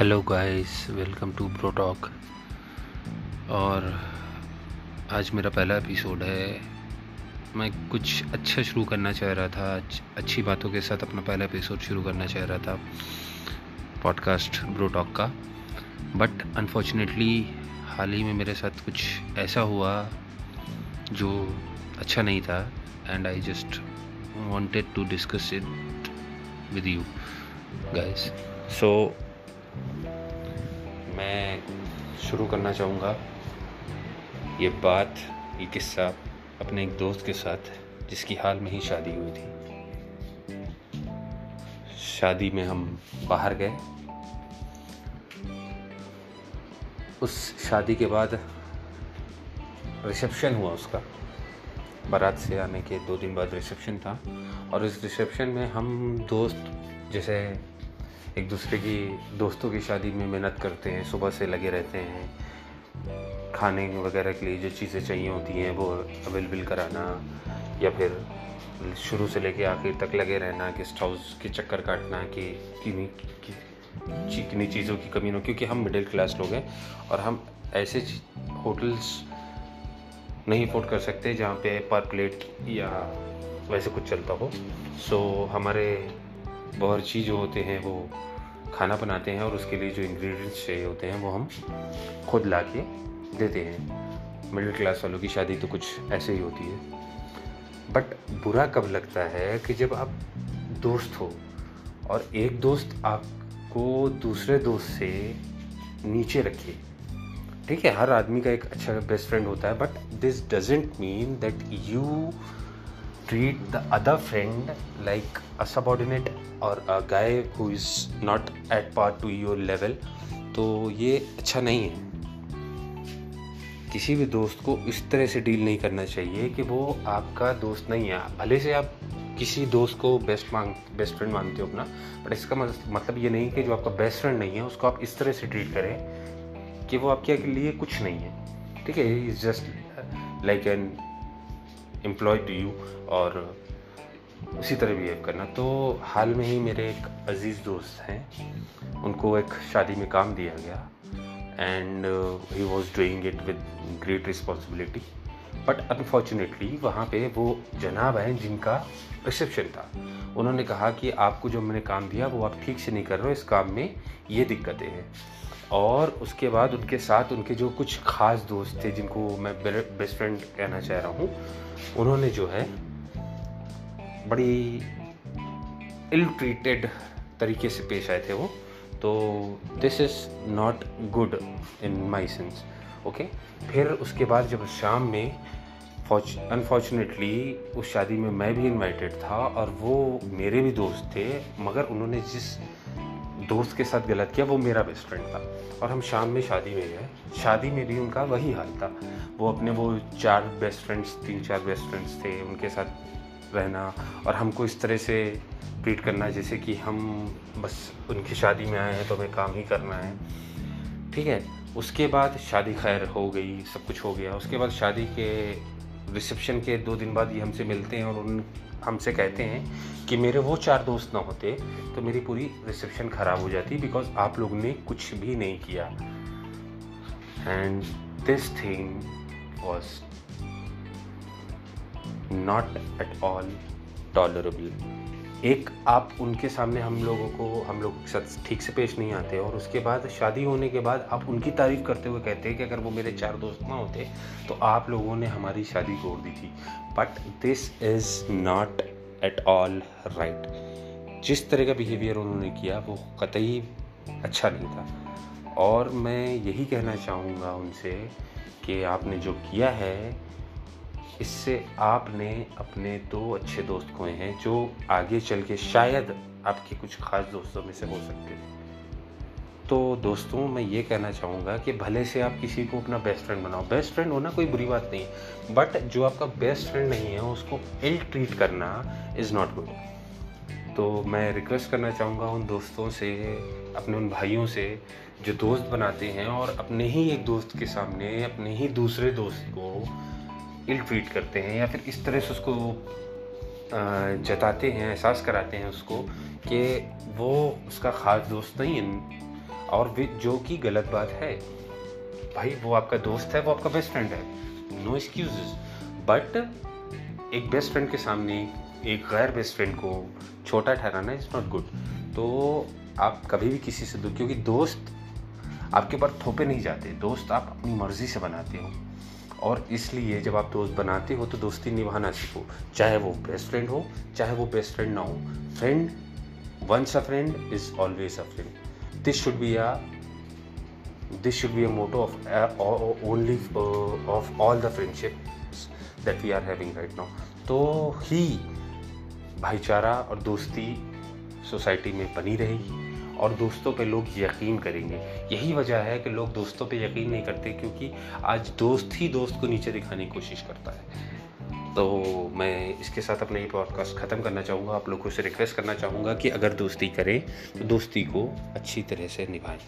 Hello guys welcome to bro talk और आज मेरा पहला एपिसोड है। मैं कुछ अच्छा शुरू करना चाह रहा था। अच्छी बातों के साथ अपना पहला एपिसोड शुरू करना चाह रहा था पॉडकास्ट ब्रो टॉक का। बट अनफॉर्चुनेटली हाल ही में मेरे साथ कुछ ऐसा हुआ जो अच्छा नहीं था। And I just wanted to discuss it with you guys so मैं शुरू करना चाहूँगा ये बात, ये किस्सा अपने एक दोस्त के साथ, जिसकी हाल में ही शादी हुई थी। शादी में हम बाहर गए। उस शादी के बाद रिसेप्शन हुआ उसका। बारात से आने के दो दिन बाद रिसेप्शन था। और इस रिसेप्शन में हम दोस्त, जैसे एक दूसरे की दोस्तों की शादी में मेहनत करते हैं सुबह से लगे रहते हैं। खाने वगैरह के लिए जो चीज़ें चाहिए होती हैं वो अवेलेबल कराना या फिर शुरू से लेके आखिर तक लगे रहना गेस्ट हाउस के चक्कर काटना कि किन्हीं किन्हीं चीज़ों की कमी हो। क्योंकि हम मिडिल क्लास लोग हैं और हम ऐसे होटल्स नहीं अफोर्ड कर सकते जहाँ पे पर प्लेट या वैसे कुछ चलता हो। सो so, हमारे बावर्ची जो होते हैं वो खाना बनाते हैं और उसके लिए जो इंग्रेडिएंट्स चाहिए होते हैं वो हम खुद ला के देते हैं। मिडिल क्लास वालों की शादी तो कुछ ऐसे ही होती है। बट बुरा कब लगता है कि जब आप दोस्त हो और एक दोस्त आपको दूसरे दोस्त से नीचे रखे। ठीक है, हर आदमी का एक अच्छा बेस्ट फ्रेंड होता है but this doesn't mean that you treat the other friend like a subordinate or a guy who is not at par to your level तो ये अच्छा नहीं है। किसी भी दोस्त को इस तरह से डील नहीं करना चाहिए कि वो आपका दोस्त नहीं है। भले से आप किसी दोस्त को बेस्ट मांग बेस्ट फ्रेंड मानते हो अपना बट इसका मतलब ये नहीं कि जो आपका बेस्ट फ्रेंड नहीं है, उसको आप इस तरह से ट्रीट करें कि वो आपके लिए कुछ नहीं है। ठीक है is just like an employee to you और उसी तरह बिहेव करना। तो हाल में ही मेरे एक अज़ीज़ दोस्त हैं, उनको एक शादी में काम दिया गया and he was doing it with great responsibility but unfortunately वहाँ पे वो जनाब हैं जिनका रिसेप्शन था। उन्होंने कहा कि आपको जो मैंने काम दिया वो आप ठीक से नहीं कर रहे हो, इस काम में ये दिक्कतें हैं। और उसके बाद उनके साथ उनके जो कुछ ख़ास दोस्त थे, जिनको मैं बेस्ट फ्रेंड कहना चाह रहा हूँ, उन्होंने जो है बड़ी इल ट्रीटेड तरीके से पेश आए थे वो। तो this is not good in my sense okay फिर उसके बाद जब शाम में अनफॉर्चुनेटली उस शादी में मैं भी इनवाइटेड था और वो मेरे भी दोस्त थे, मगर उन्होंने जिस दोस्त के साथ गलत किया, वो मेरा बेस्ट फ्रेंड था। और हम शाम में शादी में गए। शादी में भी उनका वही हाल था। वो अपने वो चार बेस्ट फ्रेंड्स तीन चार बेस्ट फ्रेंड्स थे, उनके साथ रहना और हमको इस तरह से ट्रीट करना, जैसे कि हम बस उनकी शादी में आए हैं तो हमें काम ही करना है। ठीक है? उसके बाद शादी खैर हो गई, सब कुछ हो गया। उसके बाद शादी के रिसेप्शन के दो दिन बाद ये हमसे मिलते हैं और उन हमसे कहते हैं कि मेरे वो चार दोस्त ना होते तो मेरी पूरी रिसेप्शन ख़राब हो जाती बिकॉज़ आप लोग ने कुछ भी नहीं किया। And this thing was not at all tolerable एक आप उनके सामने हम लोगों को, हम लोग ठीक से पेश नहीं आते और उसके बाद शादी होने के बाद आप उनकी तारीफ़ करते हुए कहते हैं कि अगर वो मेरे चार दोस्त ना होते तो आप लोगों ने हमारी शादी तोड़ दी थी। But this is not at all right जिस तरह का बिहेवियर उन्होंने किया, वो कतई अच्छा नहीं था। और मैं यही कहना चाहूँगा उनसे कि आपने जो किया है इससे आपने अपने दो अच्छे दोस्त खोए हैं जो आगे चल के शायद आपके कुछ खास दोस्तों में से हो सकते थे तो दोस्तों, मैं ये कहना चाहूँगा कि भले से आप किसी को अपना बेस्ट फ्रेंड बनाओ बेस्ट फ्रेंड होना कोई बुरी बात नहीं बट जो आपका बेस्ट फ्रेंड नहीं है, उसको इल ट्रीट करना इज़ नॉट गुड तो मैं रिक्वेस्ट करना चाहूँगा उन दोस्तों से, अपने उन भाइयों से, जो दोस्त बनाते हैं और अपने ही एक दोस्त के सामने, अपने ही दूसरे दोस्त को इल ट्रीट करते हैं या फिर इस तरह से उसको जताते हैं, एहसास कराते हैं उसको कि वो उसका ख़ास दोस्त नहीं है और वे, जो कि गलत बात है। भाई, वो आपका दोस्त है, वो आपका बेस्ट फ्रेंड है। नो एक्सक्यूजेस बट एक बेस्ट फ्रेंड के सामने, एक गैर बेस्ट फ्रेंड को छोटा ठहराना इज़ नॉट गुड तो आप कभी भी किसी से क्योंकि दोस्त आपके ऊपर थोपे नहीं जाते। दोस्त आप अपनी मर्ज़ी से बनाते हो। और इसलिए जब आप दोस्त बनाते हो तो दोस्ती निभाना सीखो। चाहे वो बेस्ट फ्रेंड हो चाहे वो बेस्ट फ्रेंड ना हो। Friend once a friend is always a friend this should be a be a motto of uh, only uh, of all the friendships that we are having right now. तो ही भाईचारा और दोस्ती society में बनी रहेगी। और दोस्तों पे लोग यकीन करेंगे। यही वजह है कि लोग दोस्तों पे यकीन नहीं करते क्योंकि आज दोस्त ही दोस्त को नीचे दिखाने की कोशिश करता है। तो मैं इसके साथ अपना ये पॉडकास्ट ख़त्म करना चाहूँगा। आप लोगों से रिक्वेस्ट करना चाहूँगा कि अगर दोस्ती करें तो दोस्ती को अच्छी तरह से निभाएँ।